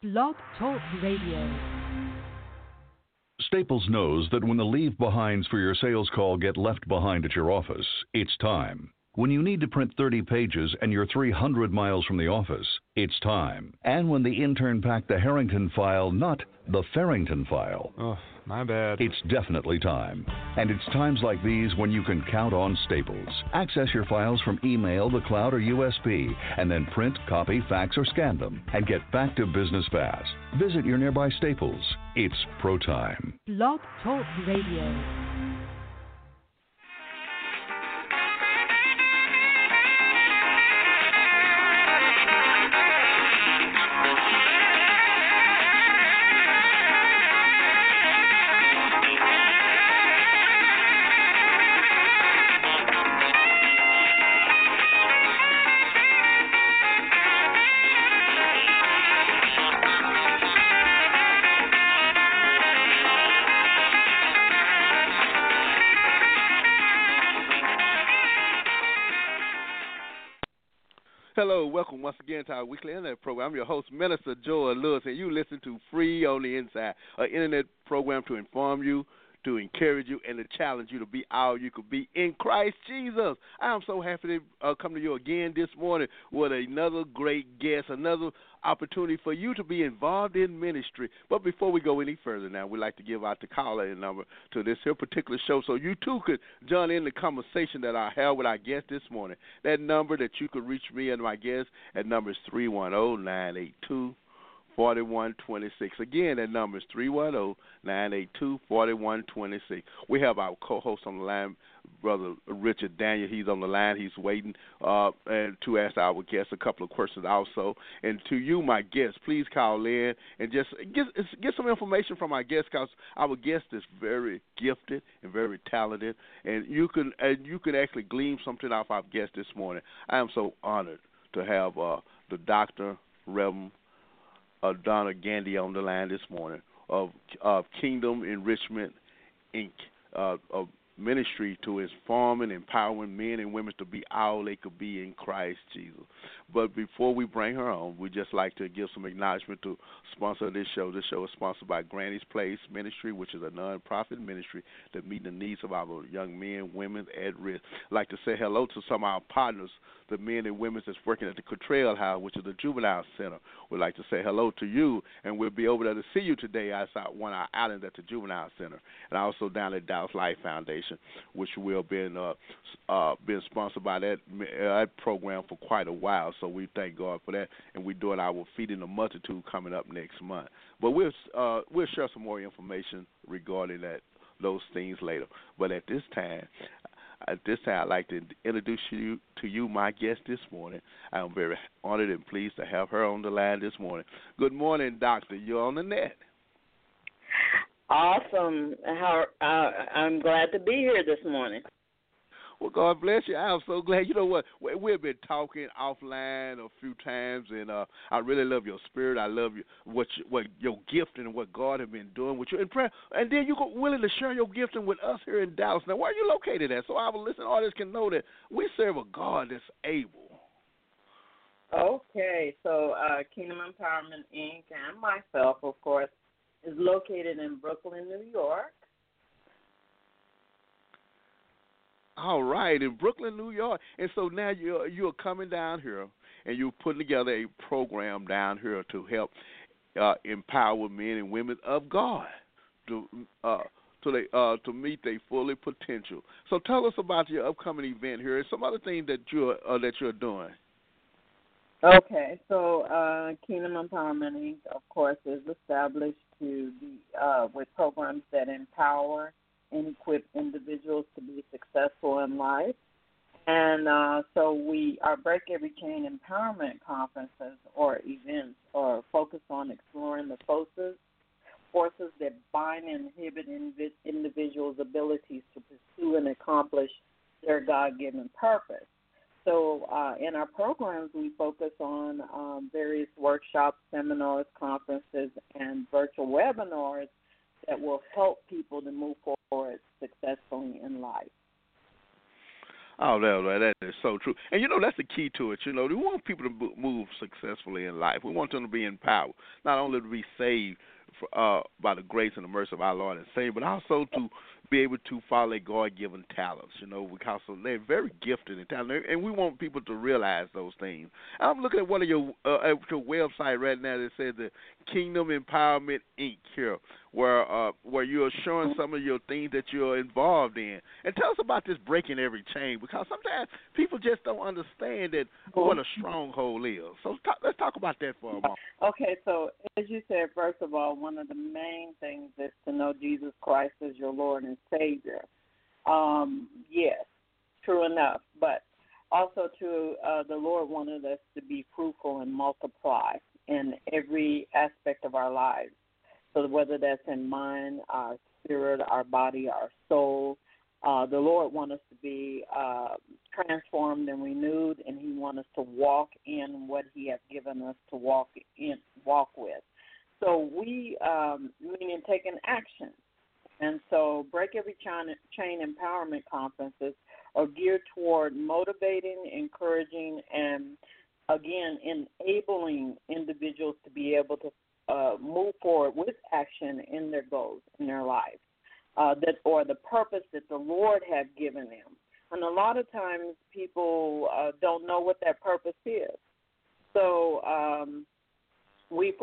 Blog Talk Radio. Staples knows that when the leave behinds for your sales call get left behind at your office, it's time. When you need to print 30 pages and you're 300 miles from the office, it's time. And when the intern packed the Harrington file, not the Farrington file. Oh, my bad. It's definitely time. And it's times like these when you can count on Staples. Access your files from email, the cloud, or USB, and then print, copy, fax, or scan them and get back to business fast. Visit your nearby Staples. It's Pro Time. Blog Talk Radio. Welcome once again to our weekly internet program. I'm your host, Minister Joel Lewis, and you listen to Free on the Inside, an internet program to inform you, to encourage you, and to challenge you to be all you could be in Christ Jesus. I am so happy to uh, come to you again this morning with another great guest, another opportunity for you to be involved in ministry. But before we go any further now, we'd like to give out the caller number to this here particular show so you too could join in the conversation that I had with our guest this morning. That number that you could reach me and my guest at number is 310 982 4126. Again, that number is 310 982 4126. We have our co host on the line, Brother Richard Daniel. He's on the line. He's waiting uh, and to ask our guests a couple of questions also. And to you, my guests, please call in and just get, get some information from our guest because our guest is very gifted and very talented. And you can, and you can actually glean something off our guest this morning. I am so honored to have uh, the Dr. Reverend uh, Donna Gandy on the line this morning of of Kingdom Enrichment Inc. Uh, of ministry to inform and empowering men and women to be all they could be in Christ Jesus. But before we bring her on, we just like to give some acknowledgement to sponsor this show. This show is sponsored by Granny's Place Ministry, which is a non-profit ministry that meet the needs of our young men, women at risk. I'd like to say hello to some of our partners the men and women that's working at the Cottrell House, which is the juvenile center. We'd like to say hello to you, and we'll be over there to see you today outside one of our islands at the juvenile center, and also down at Dallas Life Foundation, which will be uh, uh, been sponsored by that uh, that program for quite a while. So we thank God for that, and we're doing our feeding the multitude coming up next month. But we'll uh, we'll share some more information regarding that those things later. But at this time, at this time, I'd like to introduce you to you, my guest this morning. I'm very honored and pleased to have her on the line this morning. Good morning, Doctor. You're on the net. Awesome. How uh, I'm glad to be here this morning. Well, God bless you. I'm so glad. You know what? We've been talking offline a few times, and uh, I really love your spirit. I love you, what you, what your gift and what God has been doing with you, and prayer. And then you're willing to share your gifting with us here in Dallas. Now, where are you located at? So our listening audience can know that we serve a God that's able. Okay, so uh, Kingdom Empowerment Inc. and myself, of course, is located in Brooklyn, New York. All right, in Brooklyn, New York, and so now you're you're coming down here, and you're putting together a program down here to help uh, empower men and women of God to uh, to they uh, to meet their fully potential. So tell us about your upcoming event here and some other things that you're uh, that you're doing. Okay, so uh, Kingdom Empowerment Inc. of course is established to be uh, with programs that empower and equip individuals to be successful in life. And uh, so we our Break Every Chain Empowerment conferences or events are focused on exploring the forces forces that bind and inhibit individuals' abilities to pursue and accomplish their God-given purpose. So, uh, in our programs, we focus on um, various workshops, seminars, conferences, and virtual webinars that will help people to move forward successfully in life. Oh, that, that is so true. And you know that's the key to it. You know, we want people to move successfully in life. We want them to be in power, not only to be saved for, uh, by the grace and the mercy of our Lord and Savior, but also to be able to follow their God-given talents. You know, because they're very gifted and talented, and we want people to realize those things. I'm looking at one of your uh, at your website right now that says the Kingdom Empowerment Inc. here, where uh, where you're showing some of your things that you're involved in. And tell us about this breaking every chain, because sometimes people just don't understand that what a stronghold is. So talk, let's talk about that for a moment. Okay, so as you said, first of all, one of the main things is to know Jesus Christ as your Lord and Savior. Um, yes, true enough, but also to uh, the Lord wanted us to be fruitful and multiply in every aspect of our lives. So whether that's in mind, our spirit, our body, our soul, uh, the Lord wants us to be uh, transformed and renewed, and He wants us to walk in what He has given us to walk in, walk with. So we, um, meaning taking action. And so, Break Every Chain, Empowerment Conferences are geared toward motivating, encouraging, and again, enabling individuals to be able to uh, move forward with action in their goals in their lives, uh, that or the purpose that the Lord has given them. And a lot of times, people uh, don't know what that purpose is. So um, we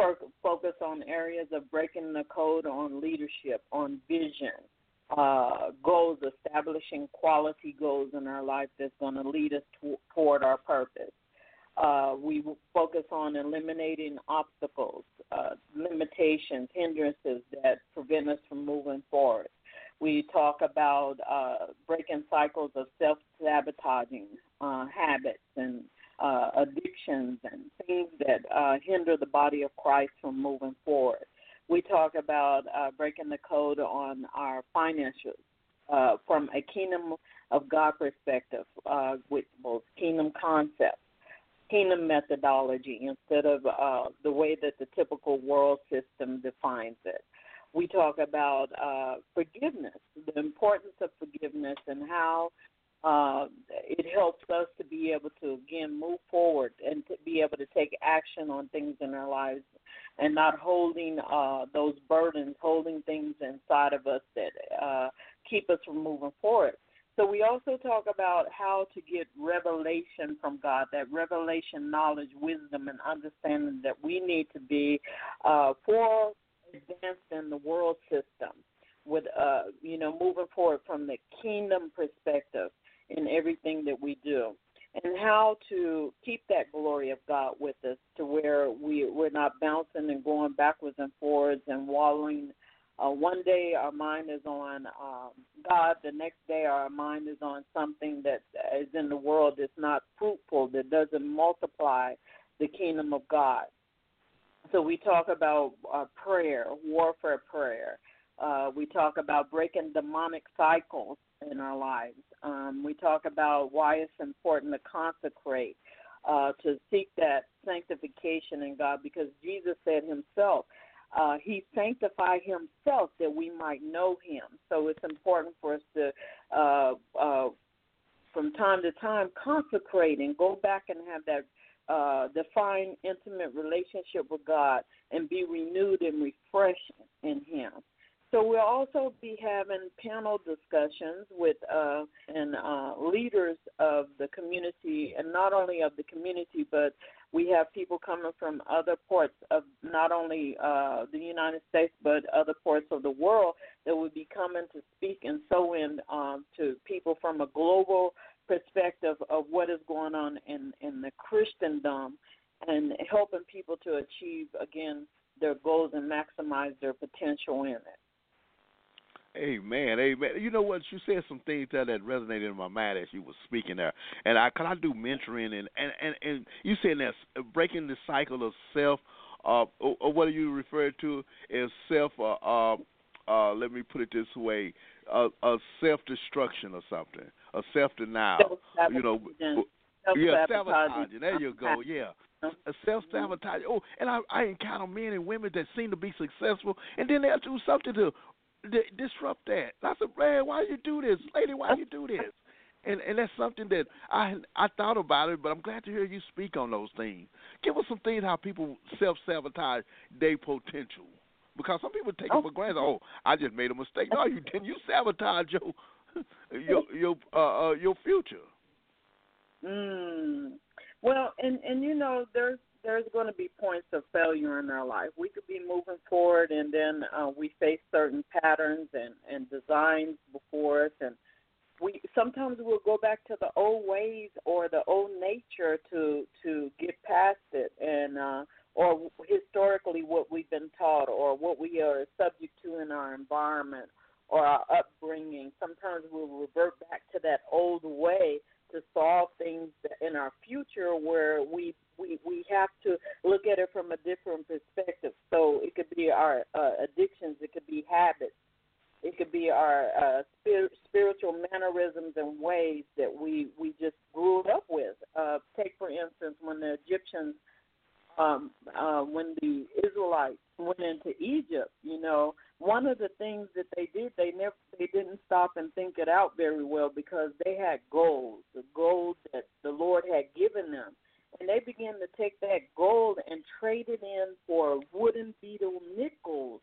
focus on areas of breaking the code on leadership, on vision, uh, goals, establishing quality goals in our life that's going to lead us to, toward our purpose. Uh, we focus on eliminating obstacles, uh, limitations, hindrances that prevent us from moving forward. We talk about uh, breaking cycles of self sabotaging uh, habits and uh, addictions and things that uh, hinder the body of Christ from moving forward. We talk about uh, breaking the code on our finances uh, from a kingdom of God perspective, uh, with both kingdom concepts, kingdom methodology, instead of uh, the way that the typical world system defines it. We talk about uh, forgiveness, the importance of forgiveness, and how uh, it helps us to be able to again move forward and to be able to take action on things in our lives and not holding uh, those burdens, holding things inside of us that uh, keep us from moving forward. So we also talk about how to get revelation from God, that revelation, knowledge, wisdom, and understanding that we need to be uh, for advanced in the world system with uh you know moving forward from the kingdom perspective in everything that we do and how to keep that glory of God with us to where we we're not bouncing and going backwards and forwards and wallowing. Uh, one day our mind is on um, God, the next day our mind is on something that is in the world that's not fruitful, that doesn't multiply the kingdom of God. So we talk about uh, prayer, warfare prayer. Uh, we talk about breaking demonic cycles in our lives. Um, we talk about why it's important to consecrate, uh, to seek that sanctification in God, because Jesus said himself, uh, he sanctified himself that we might know him. So it's important for us to, uh, uh, from time to time, consecrate and go back and have that uh, intimate relationship with God and be renewed and refreshed in Him. So we'll also be having panel discussions with uh, and uh, leaders of the community, and not only of the community, but we have people coming from other parts of not only uh, the United States but other parts of the world that would be coming to speak and so in um, to people from a global perspective of what is going on in in the Christendom and helping people to achieve again their goals and maximize their potential in it. Amen, amen. You know what? You said some things there that resonated in my mind as you were speaking there, and I cause I do mentoring and and and, and you said that breaking the cycle of self, uh, or, or what do you refer to as self? Uh, uh, uh, let me put it this way: uh, a self destruction or something, a self denial. You know, yeah, sabotaging. There you go. Yeah a self sabotage. Oh, and I, I encounter men and women that seem to be successful, and then they'll do something to d- disrupt that. I said, man, why you do this, lady? Why you do this? and and that's something that I I thought about it, but I'm glad to hear you speak on those things. Give us some things how people self sabotage their potential, because some people take Oh. it for granted. Oh, I just made a mistake. No, you didn't. You sabotage your your your uh, uh your future. Mm. Well, and and you know, there's there's going to be points of failure in our life. We could be moving forward, and then uh, we face certain patterns and and designs before us, and we sometimes we'll go back to the old ways or the old nature to to get past it, and uh, or historically what we've been taught or what we are subject to in our environment or our upbringing. Sometimes we'll revert back to that old way to solve things in our future where we we we have to look at it from a different perspective. So it could be our uh, addictions, it could be habits, it could be our uh, spir- spiritual mannerisms and ways that we we just grew up with. Uh, take for instance when the Egyptians um, uh, when the Israelites went into Egypt, you know, one of the things that they did, they never, they didn't stop and think it out very well because they had gold, the gold that the Lord had given them, and they began to take that gold and trade it in for wooden beetle nickels,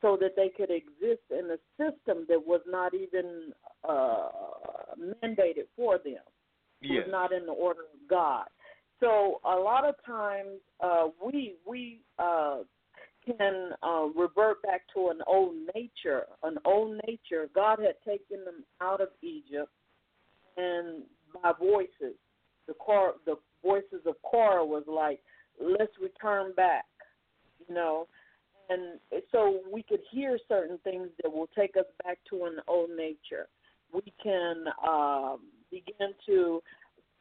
so that they could exist in a system that was not even uh, mandated for them. Was not in the order of God. So a lot of times uh, we we uh, can uh, revert back to an old nature, an old nature. God had taken them out of Egypt, and by voices, the cor- the voices of Korah was like, "Let's return back," you know. And so we could hear certain things that will take us back to an old nature. We can um, begin to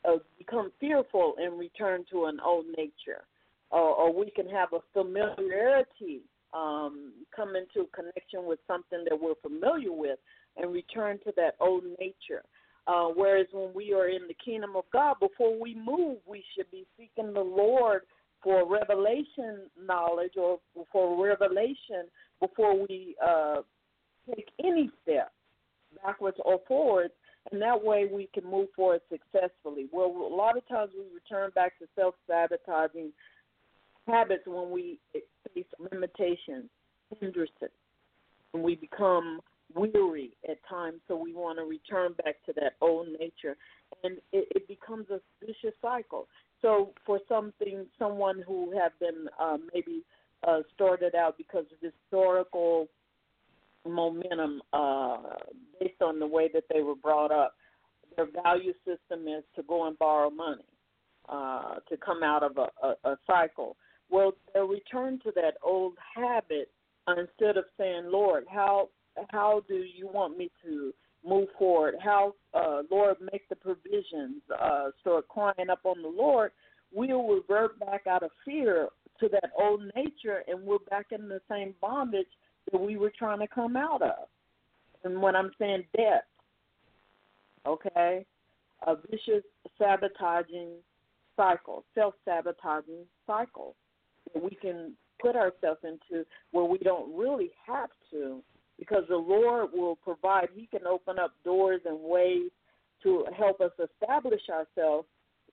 uh, become fearful and return to an old nature, or, or we can have a familiarity um, come into connection with something that we're familiar with and return to that old nature. Uh, whereas when we are in the kingdom of God, before we move, we should be seeking the Lord for revelation knowledge or for revelation before we uh, take any step backwards or forwards and that way we can move forward successfully. Well, a lot of times we return back to self sabotaging habits when we face limitations, hindrances, and we become weary at times. So we want to return back to that old nature, and it, it becomes a vicious cycle. So for something, someone who have been uh, maybe uh, started out because of historical momentum uh, based on the way that they were brought up. Their value system is to go and borrow money uh, to come out of a, a, a cycle. Well, they'll return to that old habit instead of saying, "Lord, how how do you want me to move forward? How, uh, Lord, make the provisions." Uh, start crying up on the Lord. We'll revert back out of fear to that old nature, and we're back in the same bondage that we were trying to come out of. And when I'm saying death, okay, a vicious sabotaging cycle, self sabotaging cycle we can put ourselves into where we don't really have to because the Lord will provide, He can open up doors and ways to help us establish ourselves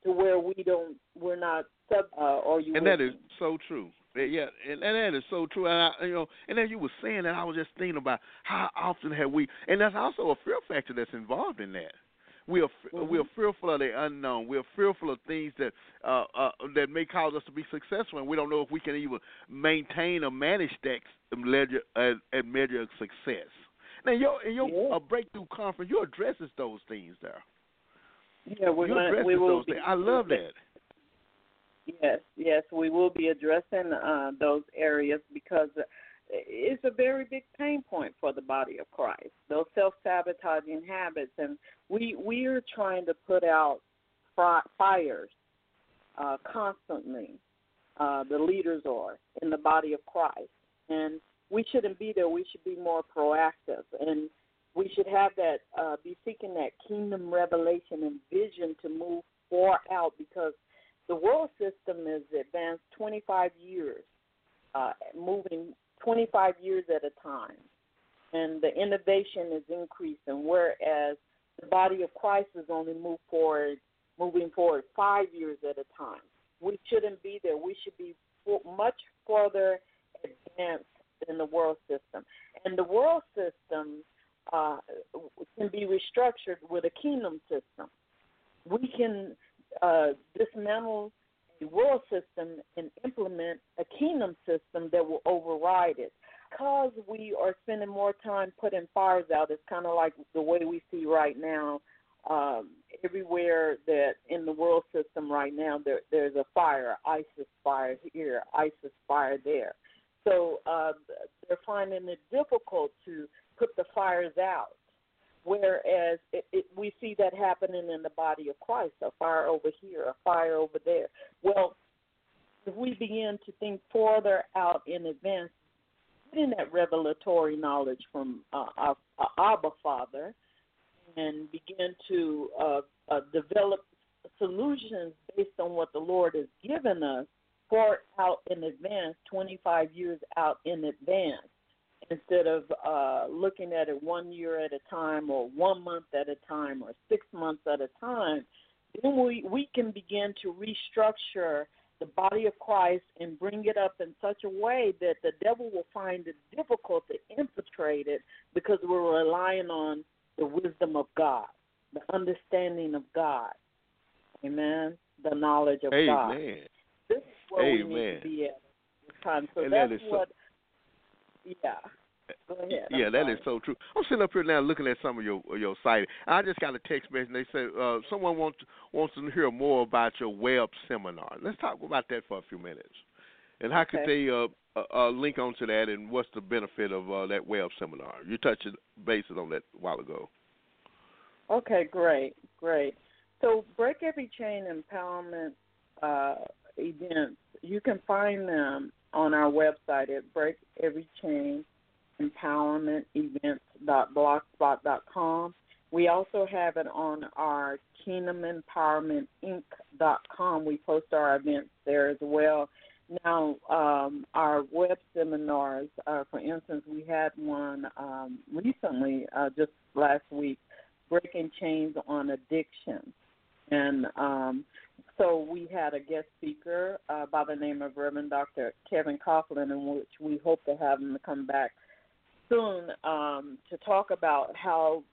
to where we don't, we're not sub, uh, or you and that is so true. Yeah, and, and that is so true. And I, you know, and then you were saying that I was just thinking about how often have we, and that's also a fear factor that's involved in that. We are Mhm. we are fearful of the unknown. We are fearful of things that uh, uh, that may cause us to be successful, and we don't know if we can even maintain or manage that measure uh, and measure of success. Now, your in your Yeah. uh, breakthrough conference, you addresses those things there. Yeah, we're you gonna, we will those be, things. I love that. Yes, yes, we will be addressing uh, those areas because it's a very big pain point for the body of Christ. Those self-sabotaging habits, and we we are trying to put out fires uh, constantly. Uh, the leaders are in the body of Christ, and we shouldn't be there. We should be more proactive, and we should have that uh, be seeking that kingdom revelation and vision to move far out because the world system is advanced 25 years, uh, moving 25 years at a time, and the innovation is increasing. Whereas the body of Christ is only move forward, moving forward five years at a time. We shouldn't be there. We should be much further advanced in the world system. And the world system uh, can be restructured with a kingdom system. We can uh, dismantle a world system and implement a kingdom system that will override it. Because we are spending more time putting fires out, it's kind of like the way we see right now. Um, everywhere that in the world system right now, there, there's a fire, ISIS fire here, ISIS fire there. So uh, they're finding it difficult to put the fires out. Whereas it, it, we see that happening in the body of Christ a fire over here, a fire over there. Well, if we begin to think further out in advance, getting that revelatory knowledge from uh, our, our Abba Father, and begin to uh, uh, develop solutions based on what the Lord has given us far out in advance, 25 years out in advance, instead of uh, looking at it one year at a time or one month at a time or six months at a time, then we, we can begin to restructure the body of Christ and bring it up in such a way that the devil will find it difficult to infiltrate it because we're relying on the wisdom of God, the understanding of God. Amen. The knowledge of Amen. God. This is where Amen. we need to be at this time. So And that's that is so- what. Yeah. Ahead. Yeah, I'm that sorry. is so true. I'm sitting up here now looking at some of your your site. I just got a text message. And they said uh, someone wants wants to hear more about your web seminar. Let's talk about that for a few minutes. And how could they uh, uh, uh, link onto that? And what's the benefit of uh, that web seminar? You touched bases on that a while ago. Okay, great, great. So, Break Every Chain Empowerment uh, events, you can find them on our website at Break Every Chain Empowerment Events.blogspot.com. We also have it on our KingdomEmpowermentInc.com. We post our events there as well. Now, um, our web seminars, uh, for instance, we had one um, recently, uh, just last week, breaking chains on addiction. And um, so we had a guest speaker uh, by the name of Reverend Dr. Kevin Coughlin, in which we hope to have him come back soon um, to talk about how,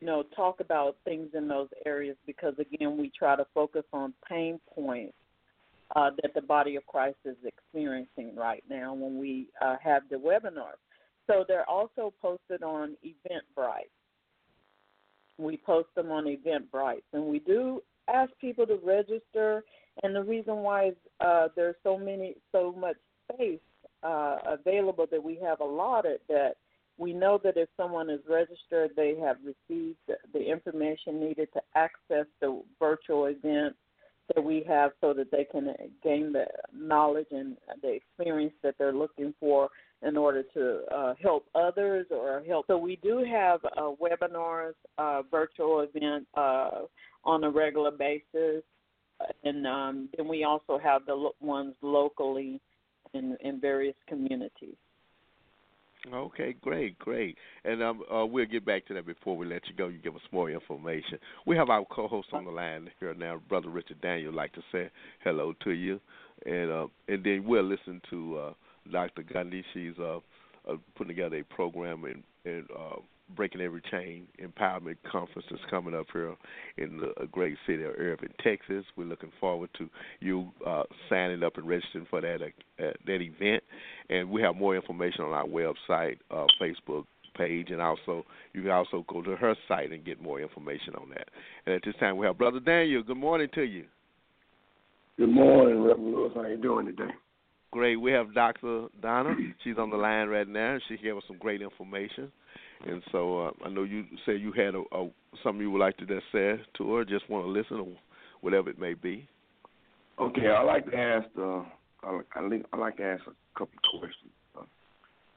you know, talk about things in those areas because, again, we try to focus on pain points uh, that the body of Christ is experiencing right now when we uh, have the webinars. So they're also posted on Eventbrite we post them on Eventbrite, and we do ask people to register. And the reason why uh, there's so many, so much space uh, available that we have allotted that we know that if someone is registered, they have received the information needed to access the virtual event that we have so that they can gain the knowledge and the experience that they're looking for in order to uh, help others or help. So we do have uh, webinars, uh, virtual events uh, on a regular basis, and um, then we also have the lo- ones locally in, in various communities. Okay, great, great. And um, uh, we'll get back to that before we let you go. You give us more information. We have our co-host on the line here now, Brother Richard Daniel. Like to say hello to you, and uh, and then we'll listen to uh, Dr. Gundy. She's uh, uh, putting together a program and and uh, breaking every chain empowerment conference that's coming up here in the uh, great city of Irving, Texas. We're looking forward to you uh, signing up and registering for that uh, that event. And we have more information on our website, uh, Facebook page, and also you can also go to her site and get more information on that. And at this time, we have Brother Daniel. Good morning to you. Good morning, Reverend Lewis. How you doing today? Great. We have Dr. Donna. She's on the line right now. And she gave us some great information. And so uh, I know you said you had a, a something you would like to just say to her. Just want to listen, or whatever it may be. Okay, I like to ask. Uh, I, like, I like to ask a couple of questions. Uh,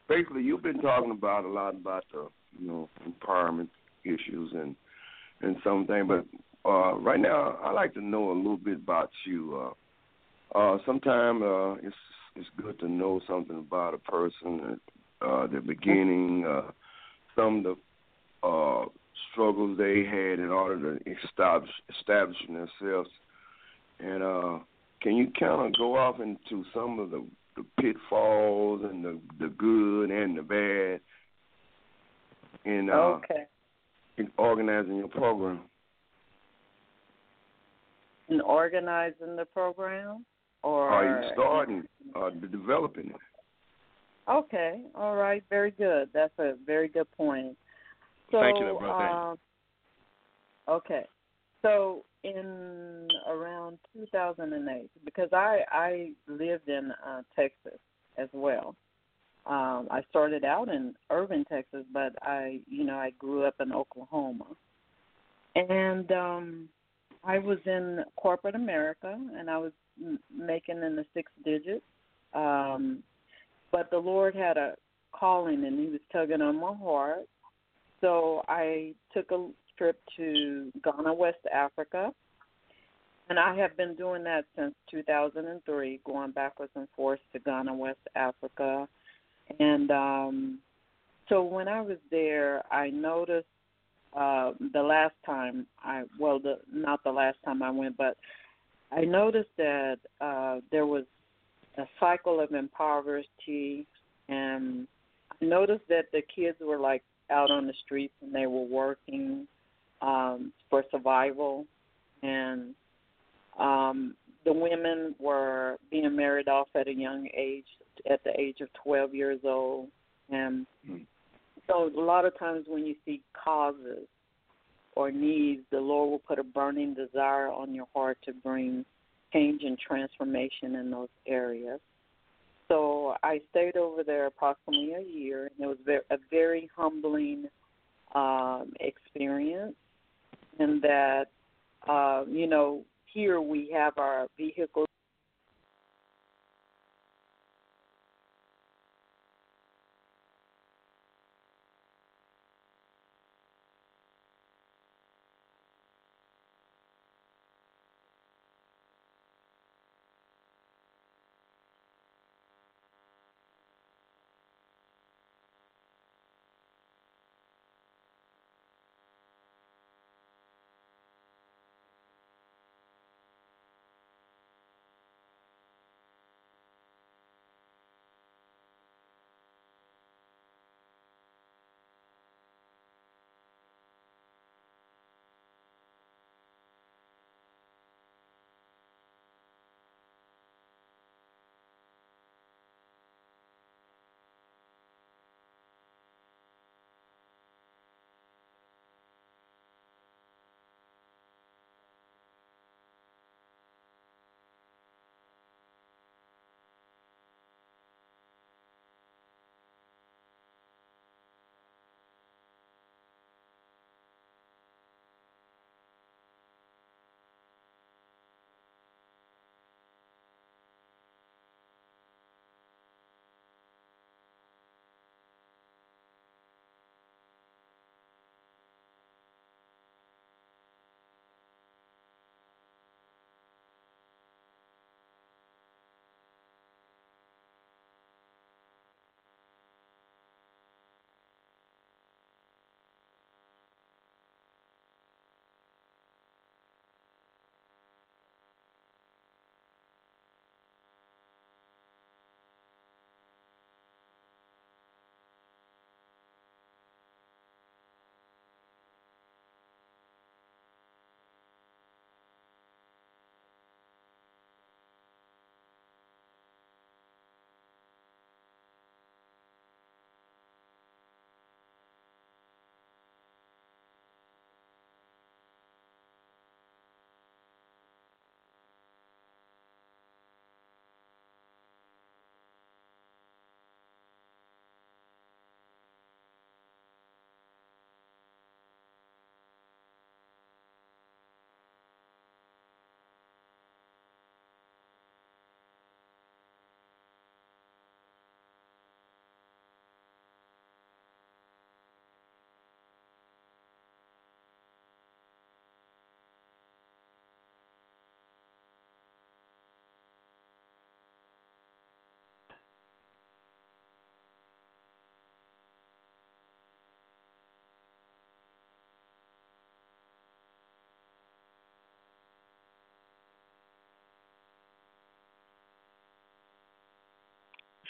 basically, you've been talking about a lot about the you know empowerment issues and and something, but uh, right now I like to know a little bit about you. Uh, uh, Sometimes uh, it's it's good to know something about a person, uh, the beginning, uh, some of the uh, struggles they had in order to establish establishing themselves. And uh, can you kind of go off into some of the, the pitfalls and the the good and the bad in uh, okay. in organizing your program? In organizing the program, or Are you starting uh, developing it? Okay, all right, very good. That's a very good point. So, Thank you, brother. Um, okay, so in around 2008, because I I lived in uh, Texas as well. Um, I started out in Irving, Texas, but I you know I grew up in Oklahoma, and um, I was in corporate America, and I was m- making in the six digits. Um, but the Lord had a calling and he was tugging on my heart. So I took a trip to Ghana, West Africa. And I have been doing that since 2003, going backwards and forth to Ghana, West Africa. And um, so when I was there, I noticed uh, the last time I, well, the not the last time I went, but I noticed that uh, there was a cycle of impoverishment and I noticed that the kids were like out on the streets and they were working um for survival. And um the women were being married off at a young age at the age of 12 years old. And so a lot of times when you see causes or needs the lord will put a burning desire on your heart to bring change and transformation in those areas. So I stayed over there approximately a year, and it was a very humbling um, experience. In that, uh, you know, here we have our vehicles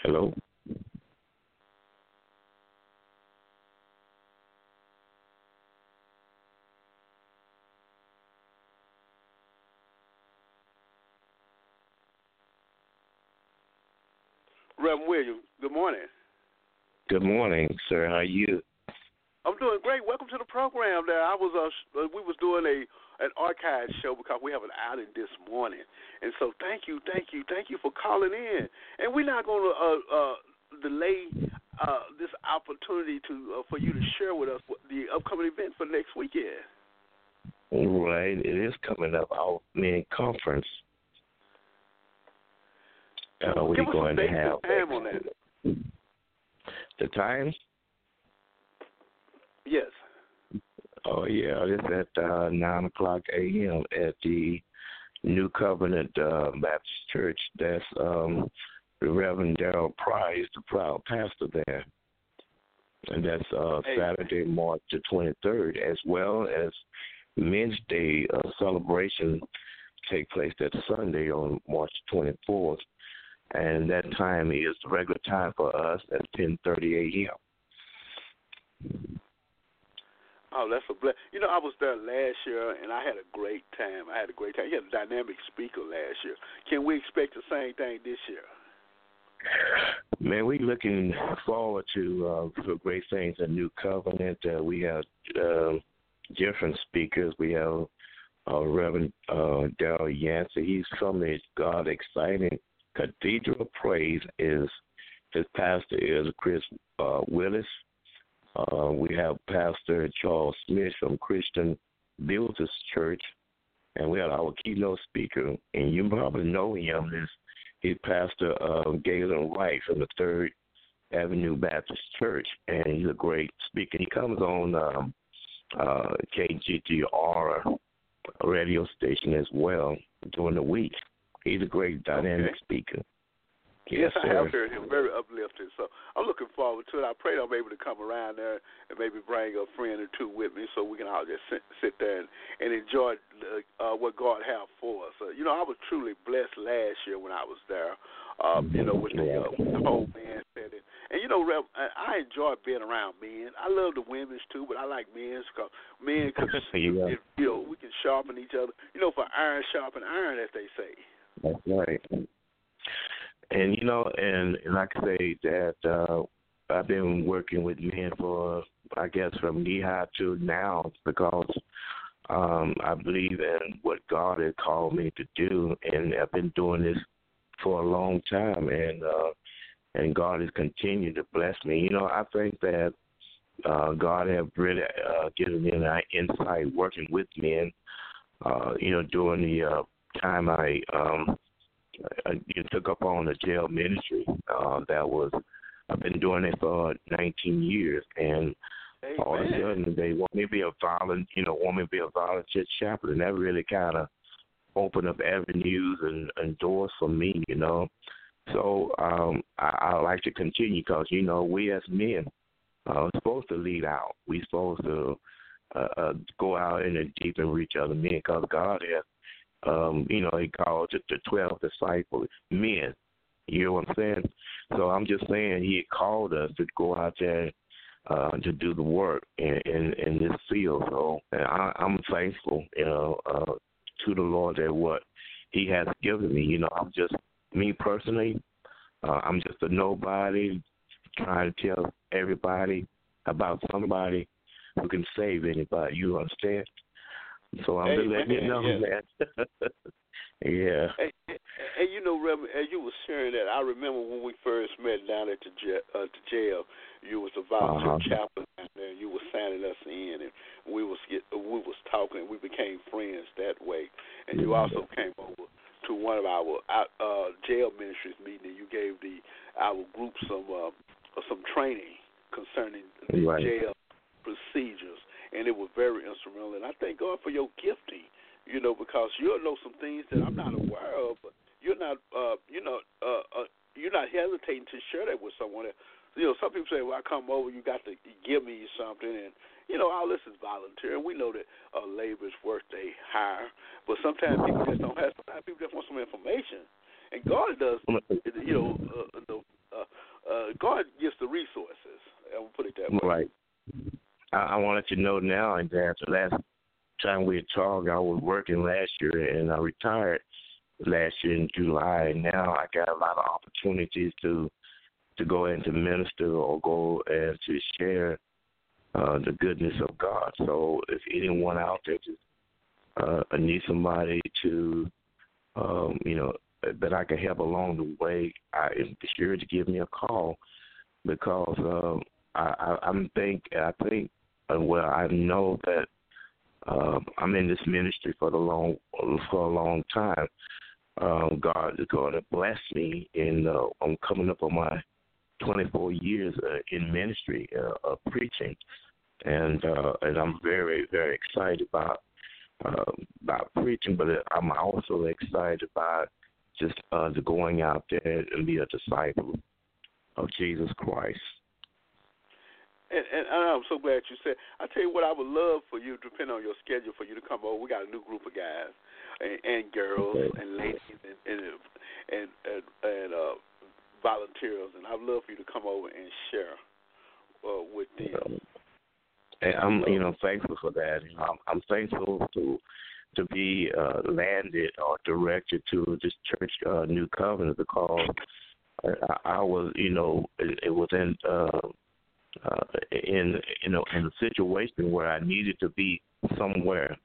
Hello. Reverend William, good morning. Good morning, sir. How are you? I'm doing great. Welcome to the program. There, I was uh, we was doing a an archive show because we have an outing this morning, and so thank you, thank you, thank you for calling in. And we're not going to uh, uh, delay uh, this opportunity to uh, for you to share with us the upcoming event for next weekend. Right, it is coming up. Our main conference. Uh, we're going to have time on that. the time. Yes. Oh yeah, it's at uh, nine o'clock a.m. at the New Covenant uh, Baptist Church. That's um, the Reverend Daryl Price, the proud pastor there, and that's uh, Hey. Saturday, March the twenty third, as well as Men's Day uh, celebration take place that Sunday on March twenty fourth, and that time is the regular time for us at ten thirty a.m. Oh, that's a bless. You know, I was there last year and I had a great time. I had a great time. You had a dynamic speaker last year. Can we expect the same thing this year? Man, we looking forward to uh, for great things. A new covenant. Uh, we have um different speakers. We have uh, Reverend uh, Daryl Yancey. He's from the God Exciting Cathedral Praise. Is his pastor is Chris uh, Willis. Uh, we have Pastor Charles Smith from Christian Builders Church, and we have our keynote speaker, and you probably know him. Is he's Pastor uh, Galen Wright from the Third Avenue Baptist Church, and he's a great speaker. He comes on um, uh, KGTR radio station as well during the week. He's a great dynamic Okay. speaker. Yes, I have heard him. Very uplifting. So I'm looking forward to it. I pray I'm able to come around there and maybe bring a friend or two with me so we can all just sit, sit there and, and enjoy uh, what God has for us. Uh, you know, I was truly blessed last year when I was there. Um, you know, with the, uh, with the whole man said it. And you know, Rev, I I enjoy being around men. I love the women's too, but I like men's because men, cause, Yeah. if, you know, we can sharpen each other. You know, for iron sharpen iron, as they say. That's right. And you know, and, and like I say that uh I've been working with men for I guess from knee high to now because um I believe in what God has called me to do and I've been doing this for a long time and uh and God has continued to bless me. You know, I think that uh God have really uh given me an insight working with men, uh, you know, during the uh time I um I you took up on the jail ministry. Uh, that was I've been doing it for 19 years, and all of a sudden they want me to be a volunteer, you know, want me to be a volunteer chaplain. That really kind of opened up avenues and, and doors for me, you know. So um, I, I like to continue because you know we as men uh, are supposed to lead out. We're supposed to uh, uh, go out in the deep and reach other men because God has um, you know, he called the, twelve disciples men. You know what I'm saying? So I'm just saying he called us to go out there uh, to do the work in, in, in this field. So and I, I'm thankful, you know, uh, to the Lord that what He has given me. You know, I'm just me personally. Uh, I'm just a nobody trying to tell everybody about somebody who can save anybody. You understand? So I'm just letting you know, Amen, man. yeah. Hey, hey, hey, you know, Reverend, as you were sharing that, I remember when we first met down at the jail. Uh, the jail you was a volunteer Uh-huh. chaplain down there. You were signing us in, and we was get, we was talking. We became friends that way. And you also came over to one of our uh, jail ministries meeting, and you gave the our group some uh, some training concerning the Right. jail procedures, and it was very instrumental. And I thank God for your gifting you know, because you'll know some things that I'm not aware of, but you're not, uh, you know, uh, uh, you're not hesitating to share that with someone. Else. You know, some people say, "Well, I come over, you got to give me something," and you know, all this is volunteer. And we know that uh, labor is worth a hire, but sometimes people just don't have. Sometimes people just want some information, and God does. You know, uh, the, uh, uh, God gives the resources. I will put it that way. Right. I, I wanted to know now and that the last time we had talked, I was working last year and I retired last year in July. And now I got a lot of opportunities to to go and to minister or go and to share uh, the goodness of God. So if anyone out there just uh, needs somebody to, um, you know, that I can help along the way, I be sure to give me a call because um, I, I, I'm think I think well I know that um, I'm in this ministry for the long for a long time. Um, God is going to bless me, and uh, I'm coming up on my 24 years uh, in ministry uh, of preaching, and uh, and I'm very very excited about uh, about preaching, but I'm also excited about just uh, the going out there and be a disciple of Jesus Christ. And, and I'm so glad you said. I tell you what, I would love for you, depending on your schedule, for you to come over. We got a new group of guys and, and girls okay. and ladies and and and, and, and uh, volunteers, and I'd love for you to come over and share uh, with them. And I'm, you know, thankful for that. You know, I'm, I'm thankful to to be uh, landed or directed to this church, uh, New Covenant, because I, I was, you know, it, it was in uh, uh, in you know in a situation where I needed to be somewhere,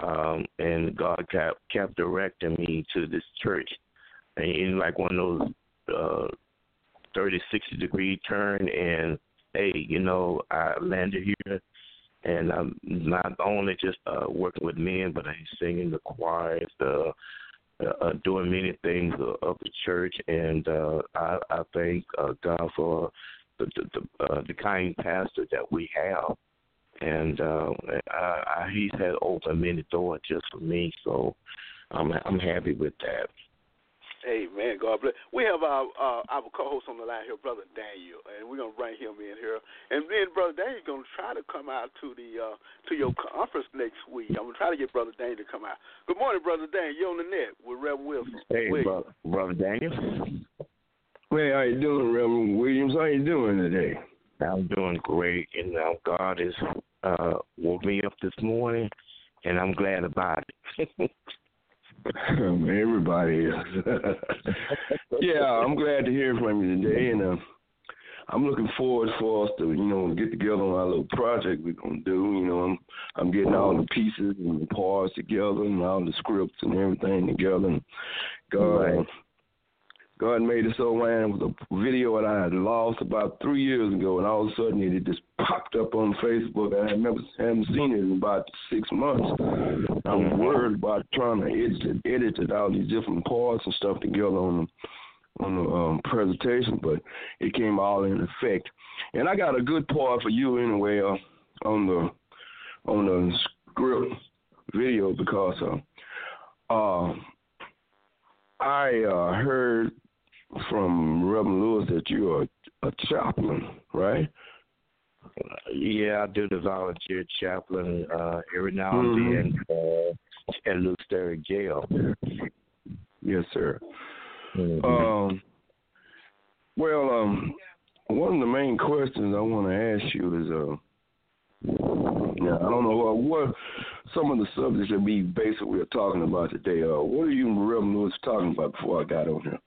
um, and God kept kept directing me to this church, and in like one of those uh, 30, 60 degree turn, and hey, you know, I landed here and I'm not only just uh, working with men, but I'm singing the choirs, the uh, uh, doing many things of the church, and uh, I, I thank uh, God for the the, the, uh, the kind pastor that we have, and uh, I, I, he's had opened many doors just for me, so I'm I'm happy with that. Amen. God bless. We have our uh, our co-host on the line here, Brother Daniel, and we're gonna bring him in here. And then Brother Daniel's gonna try to come out to the uh, to your conference next week. I'm gonna try to get Brother Daniel to come out. Good morning, Brother Daniel. You're on the net with Reverend Wilson. Hey, brother, brother Daniel. Hey, how you doing, Reverend Williams? How you doing today? I'm doing great, and now God has uh, woke me up this morning, and I'm glad about it. Everybody is. yeah, I'm glad to hear from you today, and uh, I'm looking forward for us to, you know, get together on our little project we're gonna do. You know, I'm I'm getting all the pieces and the parts together and all the scripts and everything together. And God, Right. God made it so man it was a video that I had lost about three years ago, and all of a sudden it just popped up on Facebook. and I never haven't seen it in about six months. I'm worried about trying to edit it, edit it all these different parts and stuff together on the on the um, presentation, but it came all in effect. And I got a good part for you anyway uh, on the on the script video because uh, uh, I uh, heard from Reverend Lewis that you're a, a chaplain, right? Yeah, I do the volunteer chaplain uh, every now and then uh, at Lew Sterrett Jail. Yes, sir. Mhm. Um, well, um, one of the main questions I want to ask you is, uh, now, I don't know uh, what some of the subjects that we basically are talking about today. Uh, what are you and Reverend Lewis talking about before I got on here?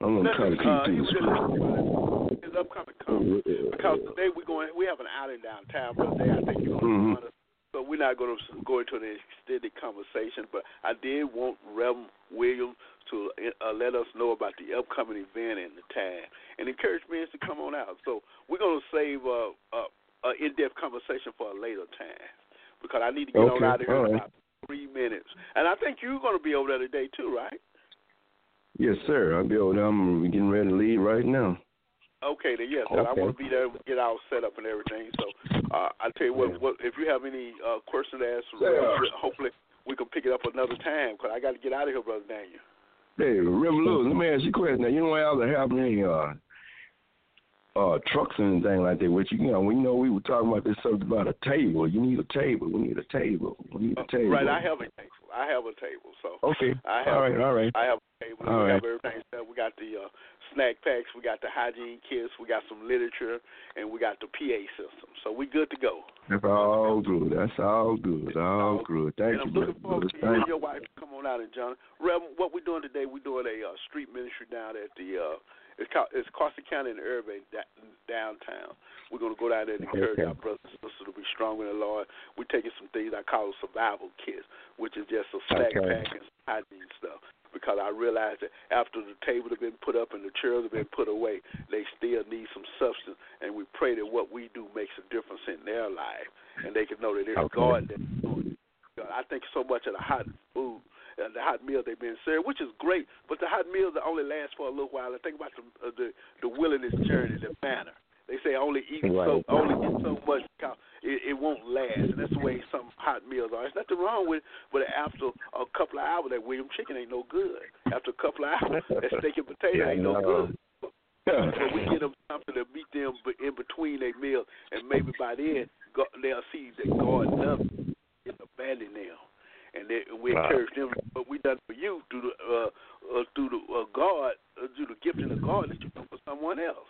I'm gonna try to keep uh, to he the was just script. talking about his upcoming conference. Because today we're going, we have an outing downtown, Brother Day. I think you're going Mhm. to us. So we're not going to go into an extended conversation, but I did want Reverend Williams to uh, let us know about the upcoming event and the time, and encourage men to come on out. So we're going to save uh, uh, an in-depth conversation for a later time because I need to get on out of here in about three minutes. And I think you're going to be over there today too, right? Yes, sir. I'll be over there. I'm getting ready to leave right now. Okay, then yes, and I want to be there, get all set up and everything. So uh, I tell you what, what, if you have any uh, questions to ask, Yeah. hopefully we can pick it up another time because I got to get out of here, brother Daniel. Hey, Lewis, let me ask you a question. Now, you know what else happened? Uh, uh trucks and anything like that. Which you know, we know we were talking about this subject about a table. You need a table. We need a table. We need a table. Right, I have a table. I have a table. So okay. I have, all right, all right. I have a table. All we right. have everything set. We got the uh, snack packs. We got the hygiene kits. We got some literature, and we got the PA system. So we good to go. That's all good. That's all good. All good. Thank and you, I'm looking brother. forward to you and your wife to come on out and John. Rev, what we're doing today, we're doing a uh, street ministry down at the uh, it's called it's Carson County in Irving downtown. We're gonna go down there and encourage Okay. our brothers and sisters to be strong in the Lord. We're taking some things I call survival kits, which is just a snack Okay. pack and hygiene stuff. Because I realized that after the table have been put up and the chairs have been put away, they still need some substance, and we pray that what we do makes a difference in their life, and they can know that it's Okay. God that's doing it. I think so much of the hot food and the hot meals they've been served, which is great, but the hot meals that only last for a little while. And think about the uh, the, the wilderness journey, the manna. They say only eat so only eat so much because it, it won't last, and that's the way some hot meals are. There's nothing wrong with, it, but after a couple of hours, that William chicken ain't no good. After a couple of hours, that steak and potato Yeah, ain't no no. good. Yeah. But we get them something to meet them in between their meals, and maybe by then go, they'll see that God loves them and abandon them, and they, we encourage them. What we done for you through the uh, uh, through the uh, God, uh, through the gifting of God that you do for someone else.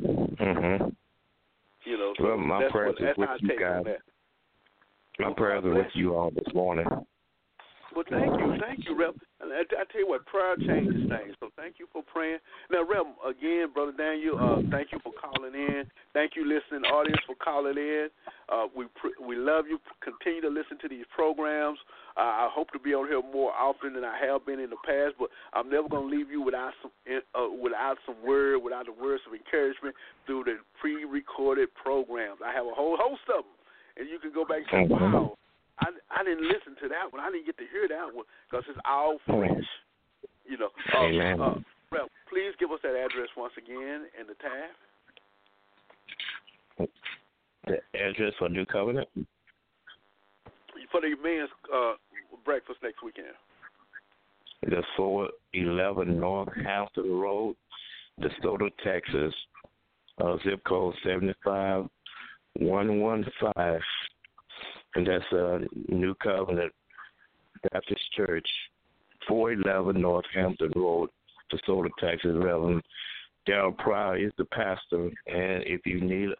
Mhm. You know, so Well, my that's prayers what, is with you guys. that. My prayers are with you all this morning. Well, thank you, thank you, Rep. And I, I tell you what, prayer changes things. So thank you for praying. Now, Rep, again, brother Daniel, uh, thank you for calling in. Thank you, listening audience, for calling in. Uh, we pr- we love you. Continue to listen to these programs. Uh, I hope to be on here more often than I have been in the past. But I'm never going to leave you without some uh, without some word, without the words of encouragement through the pre-recorded programs. I have a whole host of them, and you can go back and say. "Wow." I I didn't listen to that one. I didn't get to hear that one because it's all French. You know. Uh, Amen. Uh, well, please give us that address once again and the time. The address for New Covenant for the men's uh, breakfast next weekend. It is 411 North Hampton Road, DeSoto, Texas. Uh, zip code 75115. And that's uh New Covenant Baptist Church, four eleven Northampton Road, DeSoto, Texas. Reverend Daryl Pryor is the pastor and if you need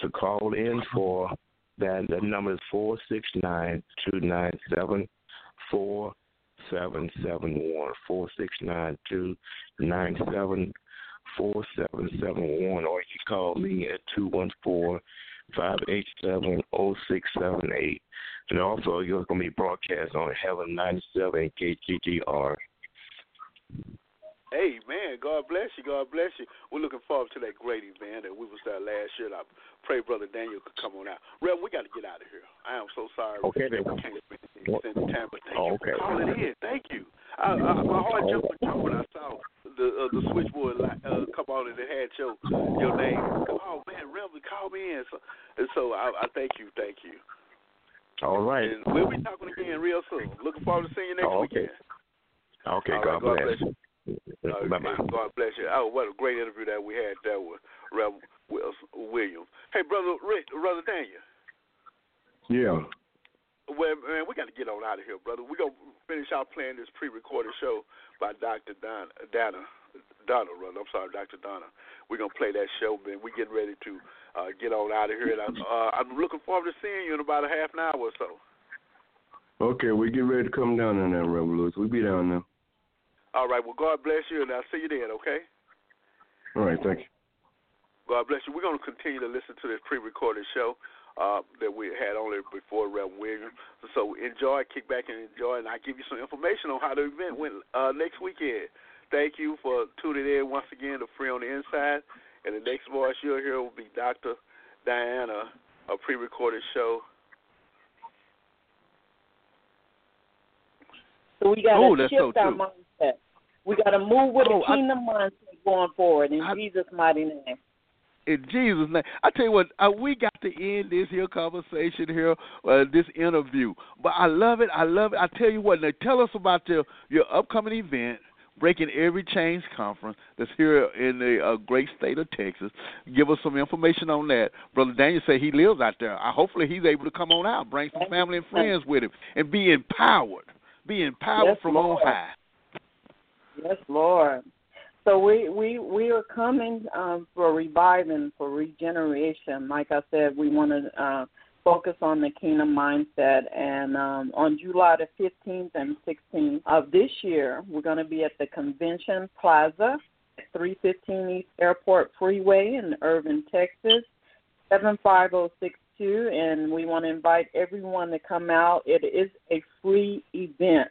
to call in for that the number is four six nine two nine seven four seven seven one four six nine two nine seven four seven seven one or you can call me at two one four five eight seven oh six seven eight. And also you're gonna be broadcast on Heaven ninety seven KGGR. Hey man, God bless you. God bless you. We're looking forward to that great event that we was there last year. I pray Brother Daniel could come on out. Rev, we got to get out of here. I am so sorry. Okay, then. we can't spend any time, but thank Oh, you okay. for calling in. Thank you. I, I, my heart jumped when I saw the uh, the switchboard li- uh, come on and it had your your name. Oh man, Rev, call me in. So, and so I, I thank you, thank you. All right. And we'll be talking again real soon. Looking forward to seeing you next Oh, okay. weekend. Okay, All right, God, God bless. bless you. Okay, Bye bye. God bless you. Oh, what a great interview that we had there with Rev Williams. Hey, brother Rick, brother Daniel. Yeah. Well, man, we got to get on out of here, brother. We're going to finish out playing this pre-recorded show by Dr. Donna, Donna, Donna, brother. I'm sorry, Dr. Donna. We're going to play that show, man. We're getting ready to uh, get on out of here. And I, uh, I'm looking forward to seeing you in about a half an hour or so. Okay, we get ready to come down on that, Reverend Lewis. We be down there. All right, well, God bless you, and I'll see you then, okay? All right, thank you. God bless you. We're going to continue to listen to this pre-recorded show uh, that we had on there before Reverend Williams. So enjoy, kick back and enjoy, and I'll give you some information on how the event went uh, next weekend. Thank you for tuning in once again to Free on the Inside. And the next voice you'll hear will be Dr. Diana, a pre-recorded show. So we got to that's shift so our mindset. We got to move with Oh, a I- kingdom mindset going forward in I- Jesus' mighty name. In Jesus' name. I tell you what, uh, we got to end this here conversation here, uh, this interview. But I love it. I love it. I tell you what. Now tell us about your your upcoming event. Breaking Every Chains Conference that's here in the uh, great state of Texas. Give us some information on that. Brother Daniel said he lives out there. I, hopefully he's able to come on out, bring some family and friends with him, and be empowered. Be empowered yes, from Lord. on high. Yes, Lord. So we we we are coming um, for reviving, for regeneration. Like I said, we want to uh, focus on the kingdom mindset. And um, on July the 15th and 16th of this year, we're going to be at the Convention Plaza, 315 East Airport Freeway in Irving, Texas, 75062. And we want to invite everyone to come out. It is a free event.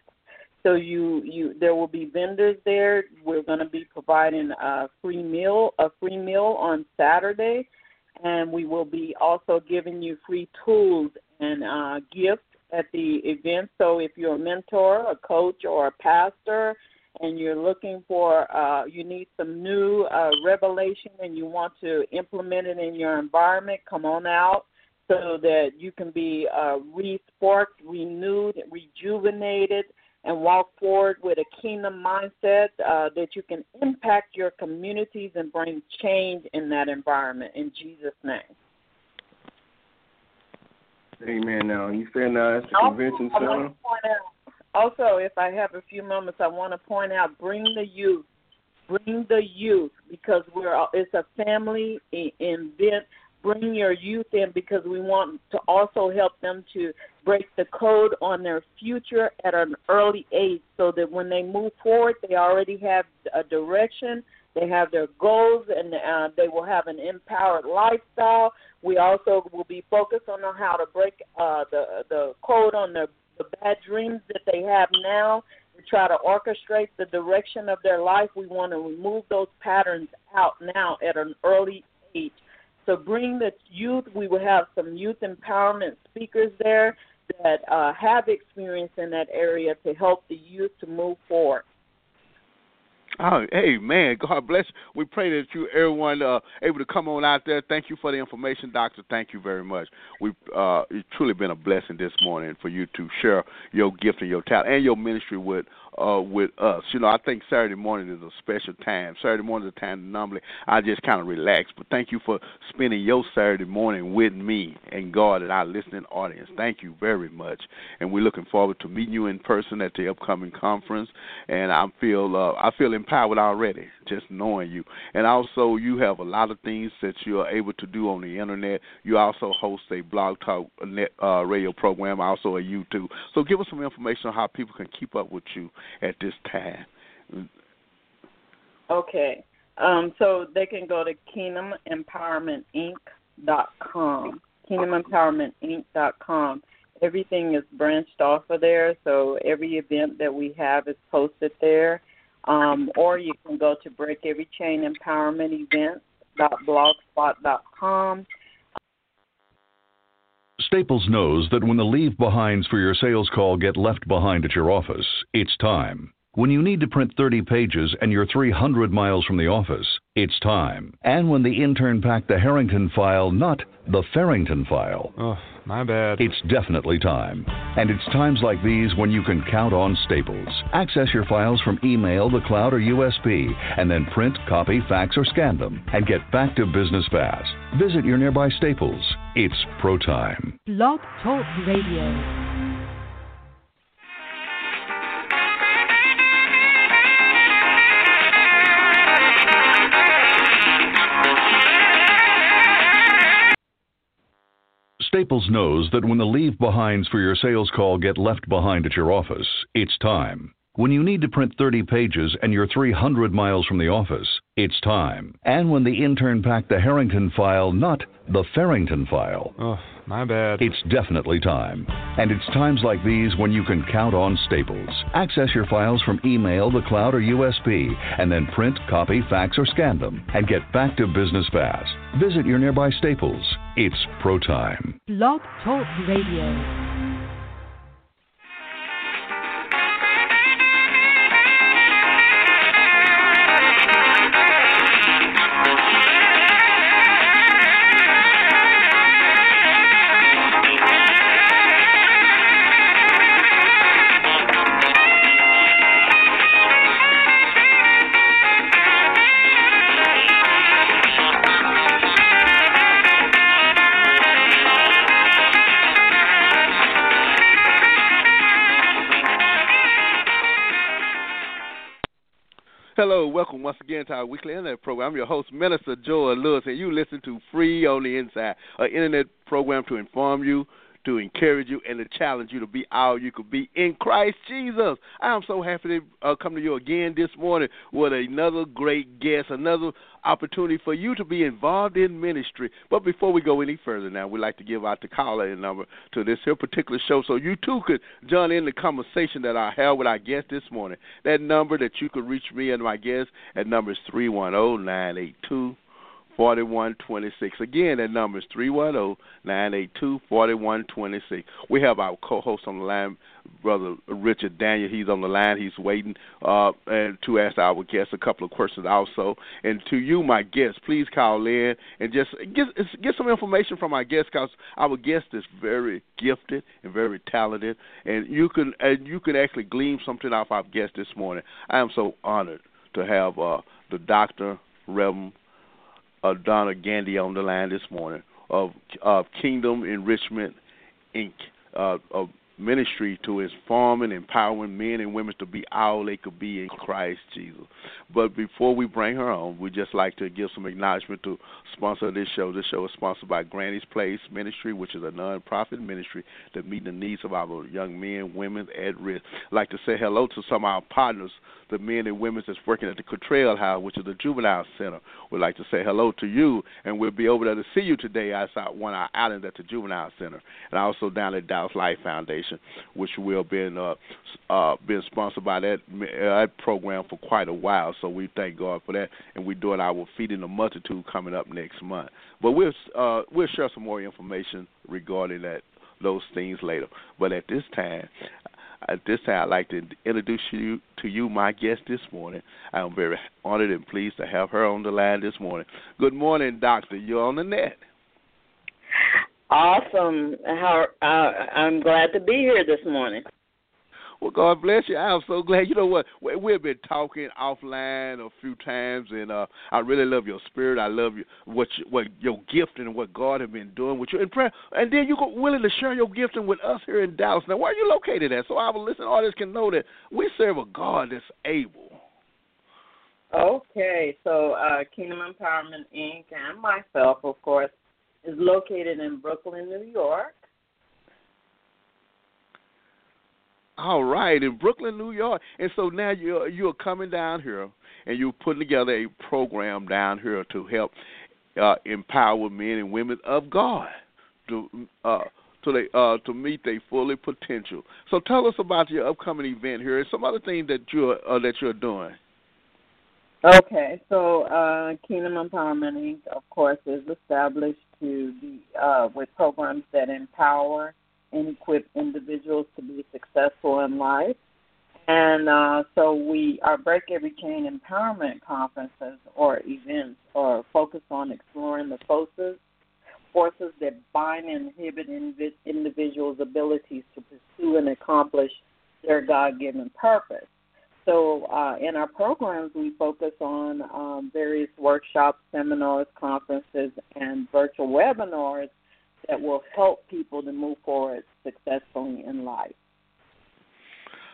So you you there will be vendors there. We're going to be providing a free meal a free meal on Saturday, and we will be also giving you free tools and uh, gifts at the event. So if you're a mentor, a coach, or a pastor, and you're looking for uh, you need some new uh, revelation and you want to implement it in your environment, come on out so that you can be uh, re-sparked, renewed, rejuvenated and walk forward with a kingdom mindset uh, that you can impact your communities and bring change in that environment in Jesus' name. Amen. Now you said now that's the Also, convention center. to point out, also, if I have a few moments, I want to point out: bring the youth, bring the youth, because we're it's a family event. Bring your youth in because we want to also help them to break the code on their future at an early age, so that when they move forward, they already have a direction. They have their goals, and uh, they will have an empowered lifestyle. We also will be focused on how to break uh, the the code on the the bad dreams that they have now to try to orchestrate the direction of their life. We want to remove those patterns out now at an early age. So bring the youth. We will have some youth empowerment speakers there that uh, have experience in that area to help the youth to move forward. Oh, hey man, God bless you. We pray that you everyone uh able to come on out there. Thank you for the information, Doctor. Thank you very much. We uh it's truly been a blessing this morning for you to share your gift and your talent and your ministry with uh with us. You know, I think Saturday morning is a special time. Saturday morning is a time normally I just kind of relax. But thank you for spending your Saturday morning with me and God and our listening audience. Thank you very much. And we're looking forward to meeting you in person at the upcoming conference. And I feel uh, I feel empowered already just knowing you. And also, you have a lot of things that you are able to do on the internet. You also host a blog talk net uh, radio program, also a YouTube. So give us some information on how people can keep up with you at this time. Okay. Um, so they can go to kingdomempowermentinc.com. Kingdomempowermentinc.com. Everything is branched off of there, so every event that we have is posted there. Um, or you can go to Break Staples knows that when the leave behinds for your sales call get left behind at your office, it's time. When you need to print 30 pages and you're 300 miles from the office, it's time. And when the intern packed the Harrington file, not the Farrington file, Oh, my bad. it's definitely time. And it's times like these when you can count on Staples. Access your files from email, the cloud, or USB, and then print, copy, fax, or scan them, and get back to business fast. Visit your nearby Staples. It's pro time. Blog Talk Radio. Staples knows that when the leave behinds for your sales call get left behind at your office, it's time. When you need to print 30 pages and you're 300 miles from the office, it's time. And when the intern packed the Harrington file, not the Farrington file, Oh, my bad. it's definitely time. And it's times like these when you can count on Staples. Access your files from email, the cloud, or USB, and then print, copy, fax, or scan them, and get back to business fast. Visit your nearby Staples. It's pro time. Blog Talk Radio. Hello, welcome once again to our weekly internet program. I'm your host, Minister Joel Lewis, and you listen to Free on the Inside, an internet program to inform you, to encourage you, and to challenge you to be all you could be in Christ Jesus. I am so happy to uh, come to you again this morning with another great guest, another opportunity for you to be involved in ministry. But before we go any further now, we'd like to give out the caller number to this here particular show so you too could join in the conversation that I had with our guest this morning. That number that you could reach me and my guest at number is 310 982 4126. Again, that number is 310 982 4126. We have our co host on the line, Brother Richard Daniel. He's on the line. He's waiting uh, and to ask our guest a couple of questions also. And to you, my guest, please call in and just get, get some information from our guest because our guest is very gifted and very talented. And you can, and you can actually glean something off our guest this morning. I am so honored to have uh, the Dr. Reverend uh, Donna Gandy on the line this morning of of Kingdom Enrichment Inc. Uh, of ministry to inform and empowering men and women to be all they could be in Christ Jesus. But before we bring her on, we'd just like to give some acknowledgement to sponsor this show. This show is sponsored by Granny's Place Ministry, which is a non-profit ministry that meet the needs of our young men, women at risk. I'd like to say hello to some of our partners the men and women that's working at the Cottrell House, which is the juvenile center. We'd like to say hello to you, and we'll be over there to see you today outside one of our islands at the juvenile center, and also down at Dallas Life Foundation, which will be uh, uh, been sponsored by that uh, that program for quite a while. So we thank God for that, and we're doing our feeding the multitude coming up next month. But we'll uh, we'll share some more information regarding that those things later. But at this time, at this time, I'd like to introduce you to you, my guest this morning. I am very honored and pleased to have her on the line this morning. Good morning, Doctor. You're on the net. Awesome. How uh, I'm glad to be here this morning. Well, God bless you. I'm so glad. You know what? We've been talking offline a few times, and uh, I really love your spirit. I love you, what you, what your gift and what God has been doing with you in prayer. And then you're willing to share your gifting with us here in Dallas. Now, where are you located at? So our listening audience can know that we serve a God that's able. Okay, so uh, Kingdom Empowerment Inc. and myself, of course, is located in Brooklyn, New York. All right, in Brooklyn, New York, and so now you're you're coming down here, and you're putting together a program down here to help uh, empower men and women of God to uh, to they uh, to meet their fully potential. So tell us about your upcoming event here and some other things that you're uh, that you're doing. Okay, so uh, Kingdom Empowerment Inc. of course is established to be uh, with programs that empower and equip individuals to be successful in life. And uh, so we our Break Every Chain Empowerment conferences or events are focused on exploring the forces forces that bind and inhibit individuals' abilities to pursue and accomplish their God-given purpose. So, uh, in our programs, we focus on um, various workshops, seminars, conferences, and virtual webinars that will help people to move forward successfully in life.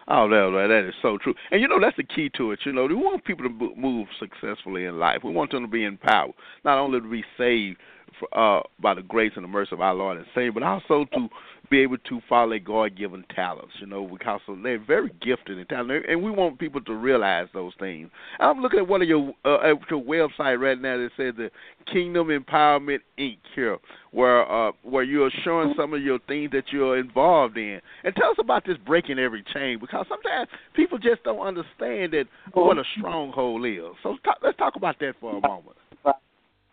Oh, that that is so true, and you know that's the key to it. You know, we want people to move successfully in life. We want them to be empowered, not only to be saved for, uh, by the grace and the mercy of our Lord and Savior, but also to be able to follow their God-given talents. You know, because they're very gifted and talented, and we want people to realize those things. I'm looking at one of your uh, at your website right now that says the Kingdom Empowerment Inc. here, where uh, where you're showing some of your things that you're involved in, and tell us about this breaking every chain because sometimes people just don't understand that what a stronghold is. So talk, let's talk about that for a moment.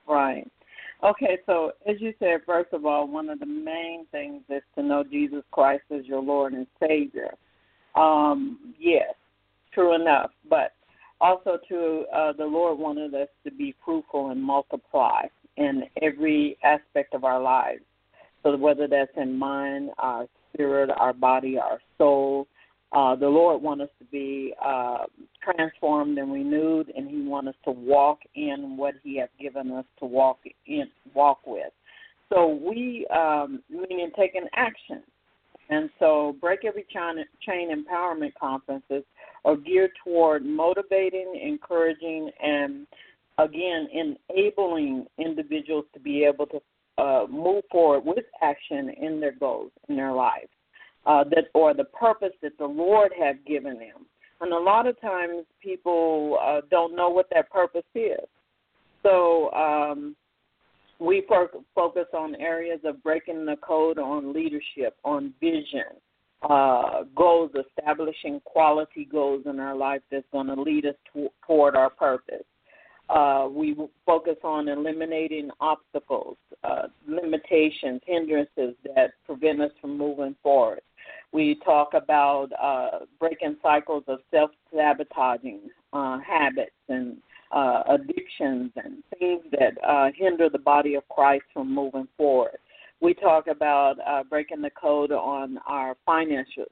Right. Okay, so as you said, first of all, one of the main things is to know Jesus Christ as your Lord and Savior. Um, yes, true enough, but also to uh, the Lord wanted us to be fruitful and multiply in every aspect of our lives. So whether that's in mind, our spirit, our body, our soul, uh, the Lord wants us to be uh, transformed and renewed, and He wants us to walk in what He has given us to walk in, walk with. So we, um, meaning taking action. And so, Break Every Chain, chain Empowerment Conferences are geared toward motivating, encouraging, and again enabling individuals to be able to uh, move forward with action in their goals in their lives, uh, that or the purpose that the Lord has given them. And a lot of times people uh, don't know what that purpose is. So um, we focus on areas of breaking the code on leadership, on vision, uh, goals, establishing quality goals in our life that's going to lead us to, toward our purpose. Uh, we focus on eliminating obstacles, uh, limitations, hindrances that prevent us from moving forward. We talk about uh, breaking cycles of self sabotaging uh, habits and uh, addictions and things that uh, hinder the body of Christ from moving forward. We talk about uh, breaking the code on our finances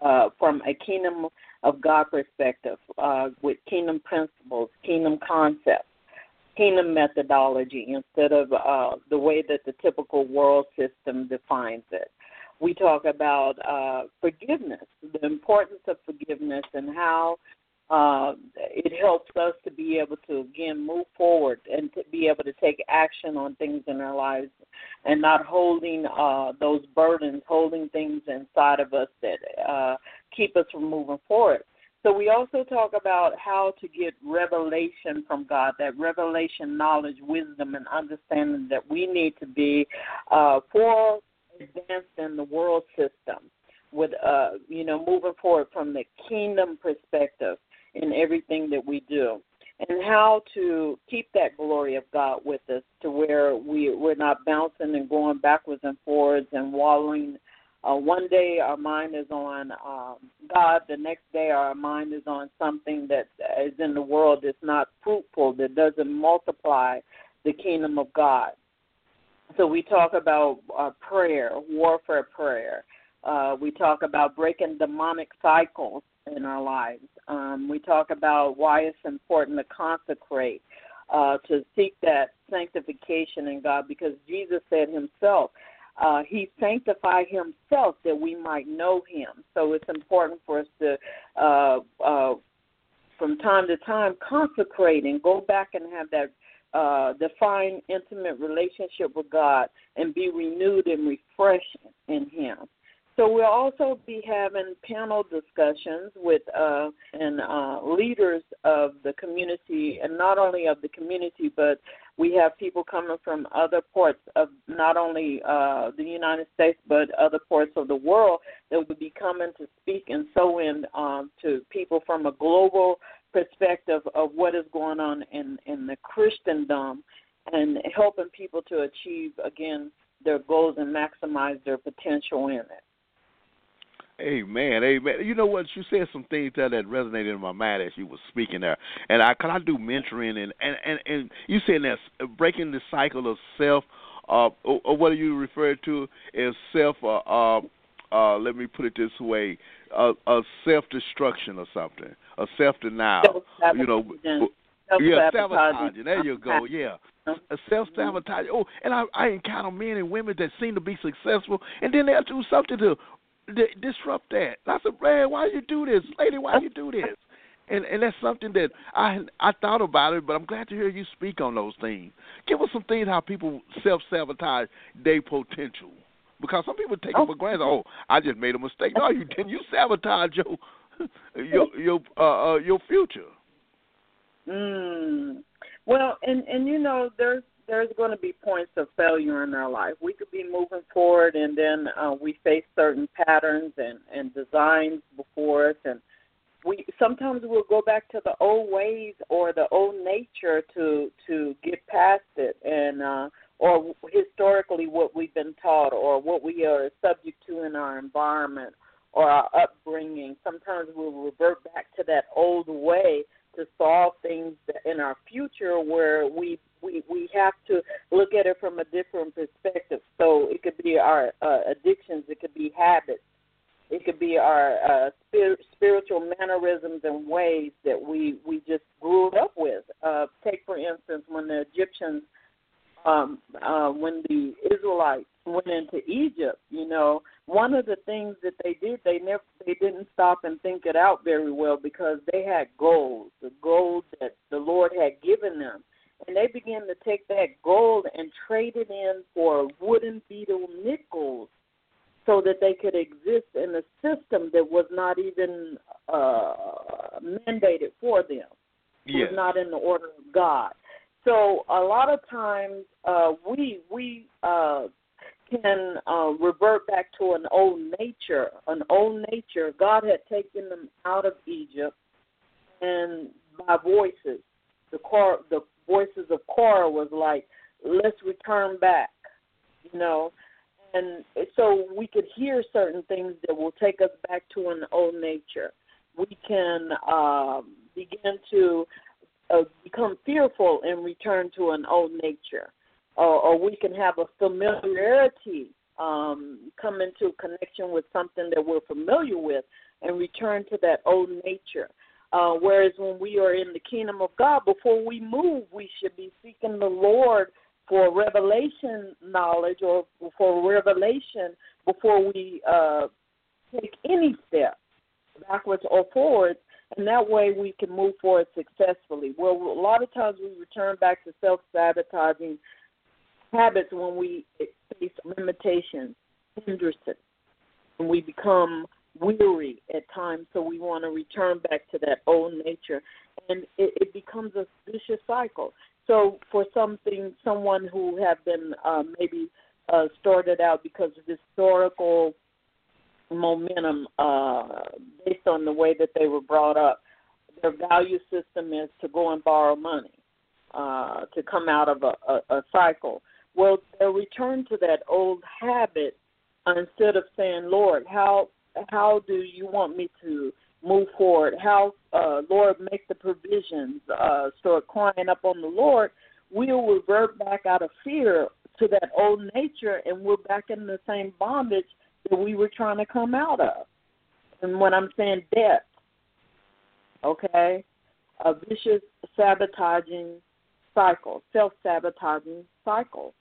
uh, from a kingdom of God perspective uh, with kingdom principles, kingdom concepts, kingdom methodology instead of uh, the way that the typical world system defines it. We talk about uh, forgiveness, the importance of forgiveness, and how uh, it helps us to be able to again move forward and to be able to take action on things in our lives and not holding uh, those burdens, holding things inside of us that uh, keep us from moving forward. So we also talk about how to get revelation from God, that revelation, knowledge, wisdom, and understanding that we need to be uh, for advanced in the world system with uh you know moving forward from the kingdom perspective in everything that we do and how to keep that glory of God with us to where we we're not bouncing and going backwards and forwards and wallowing. Uh, one day our mind is on um, God, the next day our mind is on something that is in the world that's not fruitful, that doesn't multiply the kingdom of God. So we talk about uh, prayer, warfare prayer. Uh, we talk about breaking demonic cycles in our lives. Um, we talk about why it's important to consecrate, uh, to seek that sanctification in God, because Jesus said Himself, uh, He sanctified Himself that we might know Him. So it's important for us to, uh, uh, from time to time, consecrate and go back and have that uh, defined, intimate relationship with God and be renewed and refreshed in Him. So we'll also be having panel discussions with uh, and uh, leaders of the community, and not only of the community, but we have people coming from other parts of not only uh, the United States but other parts of the world that will be coming to speak and so in um, to people from a global perspective of what is going on in in the Christendom and helping people to achieve again their goals and maximize their potential in it. Amen, amen. You know what? You said some things there that resonated in my mind as you were speaking there, and I, I do mentoring, and and and, and you said that breaking the cycle of self, uh, or, or what are you referring to as self? Uh, uh, uh, let me put it this way: uh, a self destruction or something, a self denial. You know, yeah, sabotaging. There you go. Yeah. A self sabotage. Oh, and I, I encounter men and women that seem to be successful, and then they'll do something to d- disrupt that. I said, man, why you do this, lady? Why you do this? And and that's something that I I thought about it, but I'm glad to hear you speak on those things. Give us some things how people self sabotage their potential. Because some people take oh. it for granted. Oh, I just made a mistake. No, you didn't. You sabotage your your your uh, uh your future. Mm. Well, and and you know, there's there's going to be points of failure in our life. We could be moving forward, and then uh, we face certain patterns and and designs before us, and we sometimes we'll go back to the old ways or the old nature to to get past it, and uh, or historically what we've been taught or what we are subject to in our environment or our upbringing. Sometimes we'll revert back to that old way to solve things in our future where we we we have to look at it from a different perspective. So it could be our uh, addictions, it could be habits, it could be our uh, spir- spiritual mannerisms and ways that we we just grew up with. Uh, take for instance, when the Egyptians um, uh, when the Israelites went into Egypt, you know, one of the things that they did, they never, they didn't stop and think it out very well because they had gold, the gold that the Lord had given them, and they began to take that gold and trade it in for wooden beetle nickels so that they could exist in a system that was not even uh, mandated for them. It Yes. was not in the order of God. So a lot of times uh, we we uh, can uh, revert back to an old nature, an old nature. God had taken them out of Egypt, and by voices, the cor- the voices of Korah was like, "Let's return back," you know, and so we could hear certain things that will take us back to an old nature. We can um, begin to uh, become fearful and return to an old nature, or, or we can have a familiarity um, come into connection with something that we're familiar with and return to that old nature. Uh, whereas when we are in the kingdom of God, before we move, we should be seeking the Lord for revelation knowledge or for revelation before we uh, take any step backwards or forwards, and that way we can move forward successfully. Well, a lot of times we return back to self sabotaging habits when we face limitations, hindrances, and we become weary at times, so we want to return back to that old nature, and it, it becomes a vicious cycle. So, for something, someone who have been uh, maybe uh, started out because of historical momentum uh, based on the way that they were brought up, their value system is to go and borrow money uh, to come out of a, a, a cycle. Well, they'll return to that old habit instead of saying, "Lord, how how do you want me to move forward? How, uh, Lord, make the provisions. Uh, start crying up on the Lord. We'll revert back out of fear to that old nature, and we're back in the same bondage that we were trying to come out of. And when I'm saying debt, okay, a vicious sabotaging cycle, self sabotaging cycle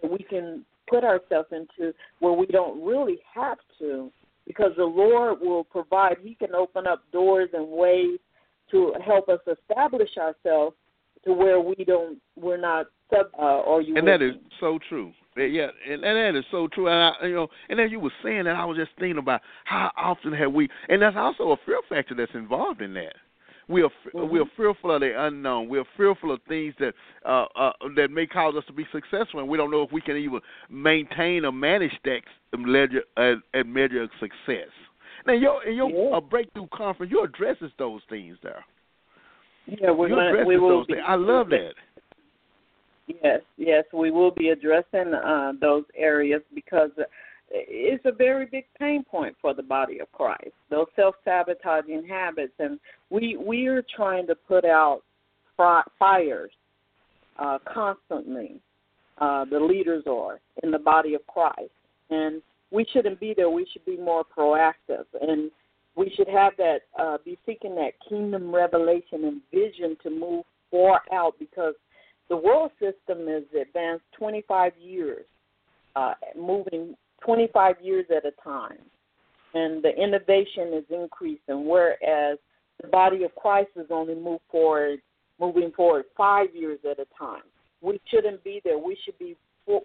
that we can put ourselves into where we don't really have to because the Lord will provide. He can open up doors and ways to help us establish ourselves to where we don't, we're not sub uh, or you. and that is so true. Yeah, and, and that is so true. And I, you know, and as you were saying that, I was just thinking about how often have we, and that's also a fear factor that's involved in that. We are Mhm. we are fearful of the unknown. We are fearful of things that uh, uh, that may cause us to be successful, and we don't know if we can even maintain or manage that measure uh, measure of success. Now, your in your Yeah. uh, breakthrough conference, you addresses those things there. Yeah, we're you addresses we will those be. things. I love that. Yes, yes, we will be addressing uh, those areas because it's a very big pain point for the body of Christ. Those self-sabotaging habits, and we we are trying to put out fires uh, constantly. Uh, the leaders are in the body of Christ, and we shouldn't be there. We should be more proactive, and we should have that uh, be seeking that kingdom revelation and vision to move far out because the world system is advanced 25 years, uh, moving 25 years at a time, and the innovation is increasing. Whereas the body of Christ is only move forward, moving forward five years at a time. We shouldn't be there. We should be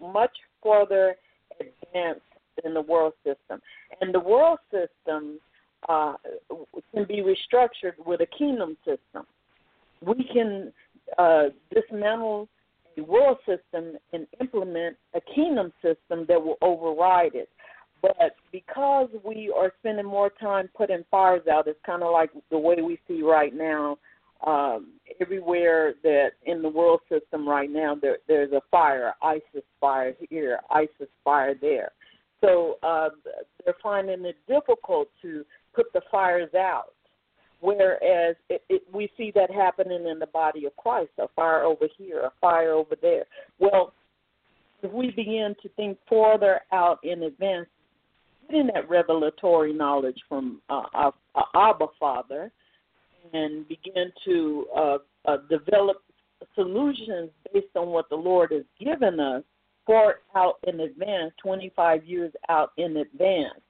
much further advanced than the world system, and the world system uh, can be restructured with a kingdom system. We can uh, dismantle a world system and implement a kingdom system that will override it. But because we are spending more time putting fires out, it's kind of like the way we see right now. Um, everywhere that in the world system right now, there, there's a fire, ISIS fire here, ISIS fire there. So uh, they're finding it difficult to put the fires out. Whereas it, it, we see that happening in the body of Christ, a fire over here, a fire over there. Well, if we begin to think further out in advance, getting that revelatory knowledge from uh, our, our Abba Father, and begin to uh, uh, develop solutions based on what the Lord has given us far out in advance, 25 years out in advance,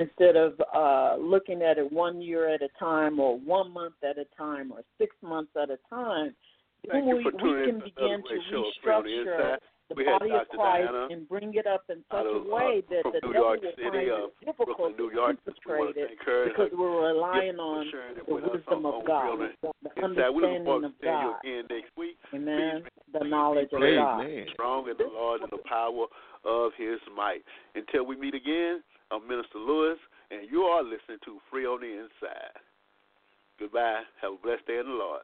instead of uh, looking at it one year at a time or one month at a time or six months at a time. Thank then we, we can begin to restructure the We body of Christ Diana and bring it up in such out a way uh, that the New devil York will City, find uh, it difficult Brooklyn, New to York. Want infiltrate it thank her and because we're relying on the wisdom of God, Real the. Understanding of to God. again next week. Amen. Please The please knowledge be of God. strong in the Lord and the power of His might. Until we meet again, I'm Minister Lewis, and you are listening to Free on the Inside. Goodbye. Have a blessed day in the Lord.